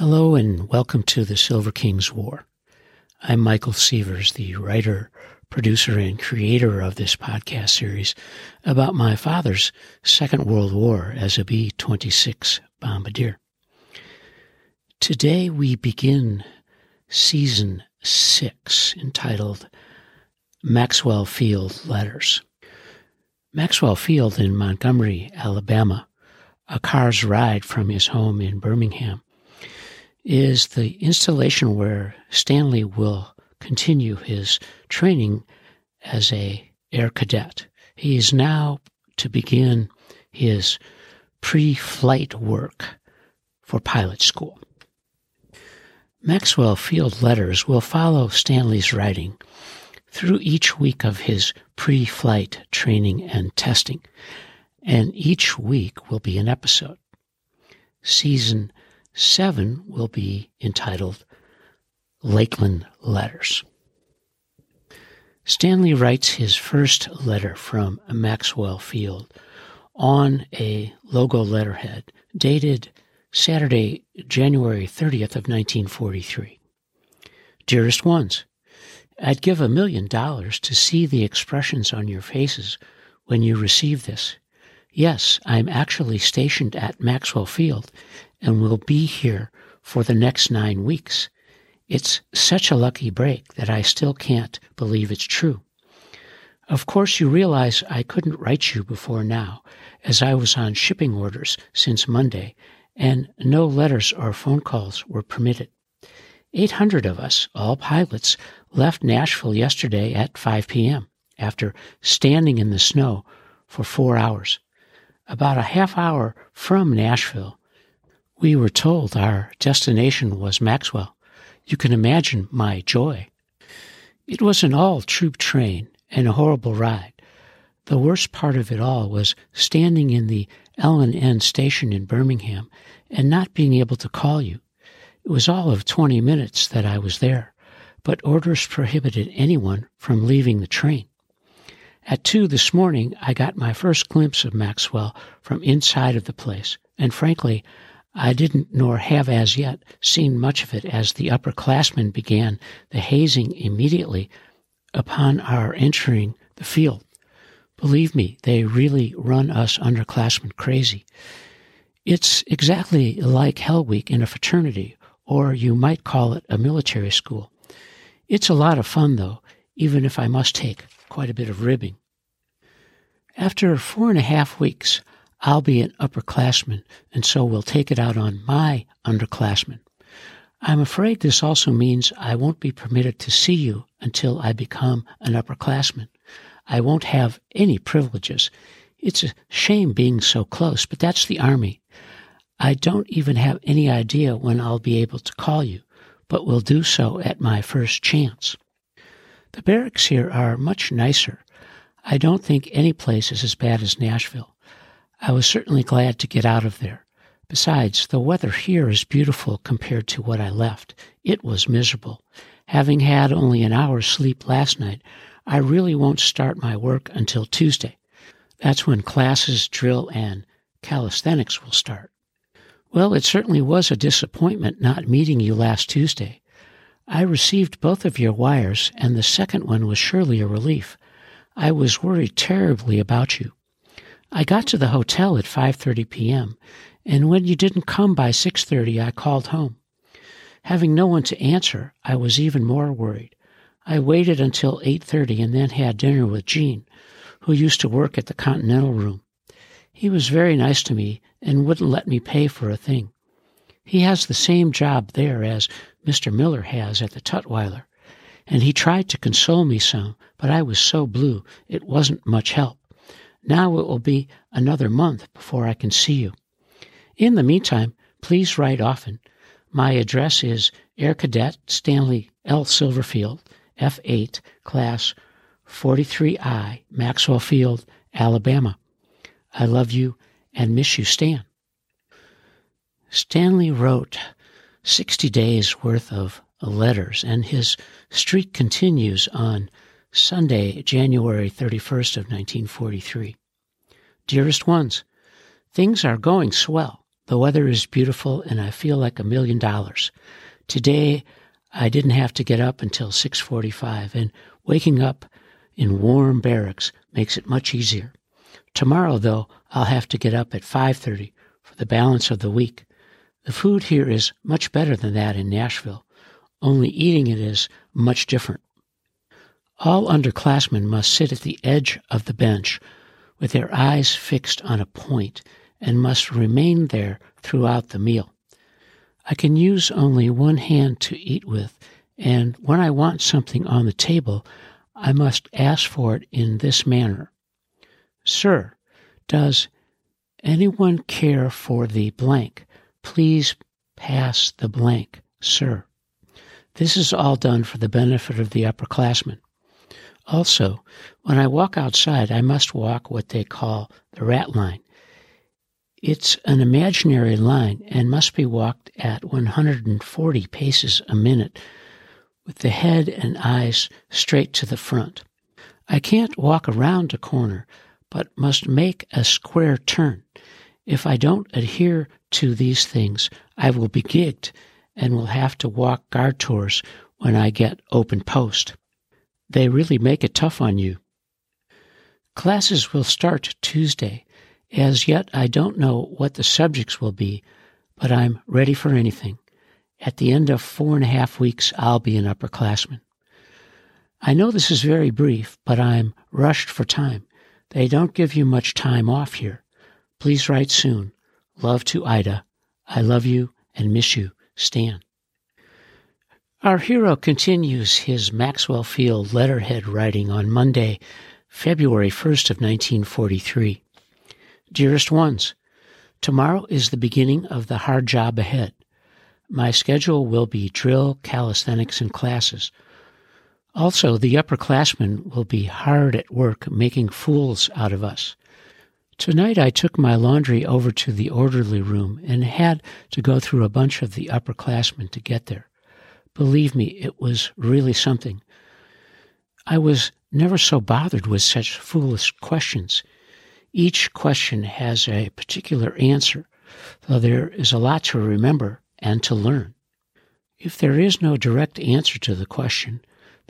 Hello and welcome to the Silver King's War. I'm Michael Sievers, the writer, producer, and creator of this podcast series about my father's Second World War as a B 26 bombardier. Today we begin season six entitled Maxwell Field Letters. Maxwell Field in Montgomery, Alabama, a car's ride from his home in Birmingham, is the installation where Stanley will continue his training as a air cadet. He is now to begin his pre-flight work for pilot school. Maxwell Field Letters will follow Stanley's writing through each week of his pre flight training and testing, and each week will be an episode. Season 7 will be entitled Lakeland Letters. Stanley writes his first letter from Maxwell Field on a logo letterhead dated Saturday, January 30th of 1943. Dearest ones, I'd give a million dollars to see the expressions on your faces when you receive this. Yes, I'm actually stationed at Maxwell Field and will be here for the next nine weeks. It's such a lucky break that I still can't believe it's true. Of course, you realize I couldn't write you before now, as I was on shipping orders since Monday, and no letters or phone calls were permitted. 800 of us, all pilots, left Nashville yesterday at 5 p.m. after standing in the snow for four hours. About a half hour from Nashville, we were told our destination was Maxwell. You can imagine my joy. It was an all troop train and a horrible ride. The worst part of it all was standing in the L&N station in Birmingham and not being able to call you. It was all of 20 minutes that I was there, but orders prohibited anyone from leaving the train. At two this morning, I got my first glimpse of Maxwell from inside of the place, and frankly, I didn't nor have as yet seen much of it as the upperclassmen began the hazing immediately upon our entering the field. Believe me, they really run us underclassmen crazy. It's exactly like Hell Week in a fraternity or you might call it a military school. It's a lot of fun, though, even if I must take quite a bit of ribbing. After four and a half weeks, I'll be an upperclassman, and so we'll take it out on my underclassmen. I'm afraid this also means I won't be permitted to see you until I become an upperclassman. I won't have any privileges. It's a shame being so close, but that's the Army. I don't even have any idea when I'll be able to call you, but will do so at my first chance. The barracks here are much nicer. I don't think any place is as bad as Nashville. I was certainly glad to get out of there. Besides, the weather here is beautiful compared to what I left. It was miserable. Having had only an hour's sleep last night, I really won't start my work until Tuesday. That's when classes, drill, and calisthenics will start. Well, it certainly was a disappointment not meeting you last Tuesday. I received both of your wires, and the second one was surely a relief. I was worried terribly about you. I got to the hotel at 5:30 p.m., and when you didn't come by 6:30, I called home. Having no one to answer, I was even more worried. I waited until 8:30 and then had dinner with Gene, who used to work at the Continental Room. He was very nice to me and wouldn't let me pay for a thing. He has the same job there as Mr. Miller has at the Tutwiler, and he tried to console me some, but I was so blue it wasn't much help. Now it will be another month before I can see you. In the meantime, please write often. My address is Air Cadet Stanley L. Silverfield, F8, Class 43I, Maxwell Field, Alabama. I love you and miss you, Stan. Stanley wrote 60 days worth of letters, and his streak continues on Sunday, January 31st of 1943. Dearest ones, things are going swell. The weather is beautiful and I feel like a million dollars. Today, I didn't have to get up until 6:45 and waking up in warm barracks makes it much easier. Tomorrow though, I'll have to get up at 5:30 for the balance of the week. The food here is much better than that in Nashville, only eating it is much different. All underclassmen must sit at the edge of the bench with their eyes fixed on a point and must remain there throughout the meal. I can use only one hand to eat with, and when I want something on the table, I must ask for it in this manner Sir, does anyone care for the blank? Please pass the blank, sir. This is all done for the benefit of the upperclassmen. Also, when I walk outside, I must walk what they call the rat line. It's an imaginary line and must be walked at 140 paces a minute with the head and eyes straight to the front. I can't walk around a corner, but must make a square turn. If I don't adhere to these things, I will be gigged and will have to walk guard tours when I get open post. They really make it tough on you. Classes will start Tuesday. As yet, I don't know what the subjects will be, but I'm ready for anything. At the end of four and a half weeks, I'll be an upperclassman. I know this is very brief, but I'm rushed for time. They don't give you much time off here. Please write soon. Love to Ida. I love you and miss you. Stan. Our hero continues his Maxwell Field letterhead writing on Monday, February 1st of 1943. Dearest ones, tomorrow is the beginning of the hard job ahead. My schedule will be drill, calisthenics, and classes. Also, the upperclassmen will be hard at work making fools out of us. Tonight I took my laundry over to the orderly room and had to go through a bunch of the upperclassmen to get there. Believe me, it was really something. I was never so bothered with such foolish questions. Each question has a particular answer, though there is a lot to remember and to learn. If there is no direct answer to the question,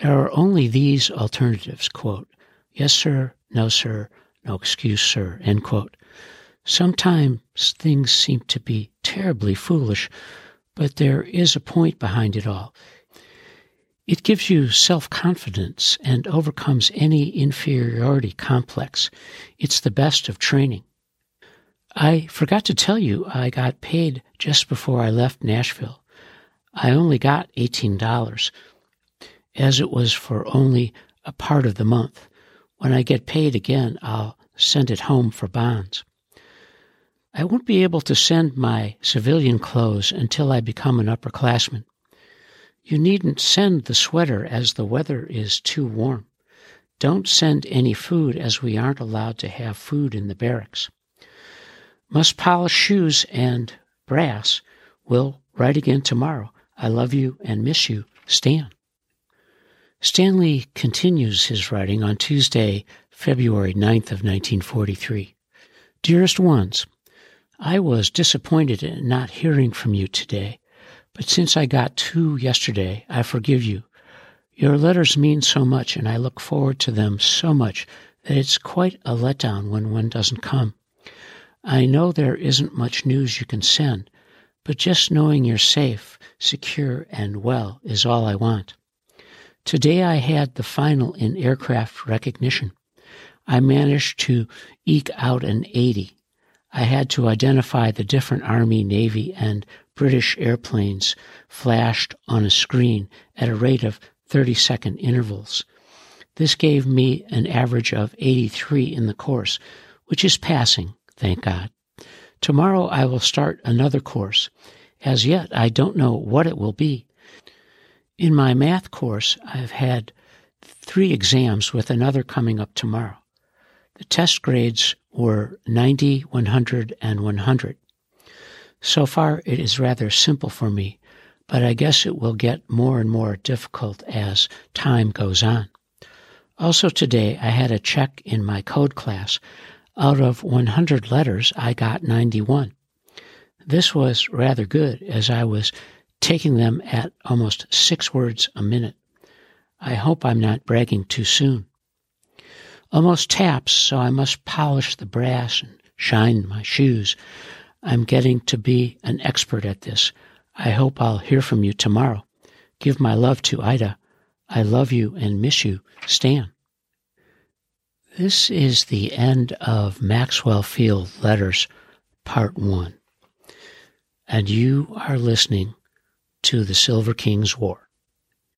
there are only these alternatives, quote, yes, sir, no, sir, no excuse, sir, end quote. Sometimes things seem to be terribly foolish, but there is a point behind it all. It gives you self confidence and overcomes any inferiority complex. It's the best of training. I forgot to tell you I got paid just before I left Nashville. I only got $18, as it was for only a part of the month. When I get paid again, I'll send it home for bonds. I won't be able to send my civilian clothes until I become an upperclassman. You needn't send the sweater as the weather is too warm. Don't send any food as we aren't allowed to have food in the barracks. Must polish shoes and brass. Will write again tomorrow. I love you and miss you, Stan. Stanley continues his writing on Tuesday, February 9th of 1943. Dearest ones, I was disappointed in not hearing from you today, but since I got two yesterday, I forgive you. Your letters mean so much, and I look forward to them so much that it's quite a letdown when one doesn't come. I know there isn't much news you can send, but just knowing you're safe, secure, and well is all I want. Today I had the final in aircraft recognition. I managed to eke out an 80 I had to identify the different Army, Navy, and British airplanes flashed on a screen at a rate of 30 second intervals. This gave me an average of 83 in the course, which is passing, thank God. Tomorrow I will start another course. As yet, I don't know what it will be. In my math course, I've had three exams with another coming up tomorrow. The test grades were 90, 100, and 100. So far, it is rather simple for me, but I guess it will get more and more difficult as time goes on. Also today, I had a check in my code class. Out of 100 letters, I got 91. this was rather good as I was taking them at almost six words a minute. I hope I'm not bragging too soon. Almost taps, so I must polish the brass and shine my shoes. I'm getting to be an expert at this. I hope I'll hear from you tomorrow. Give my love to Ida. I love you and miss you, Stan. This is the end of Maxwell Field Letters, Part 1. And you are listening to the Silver King's War.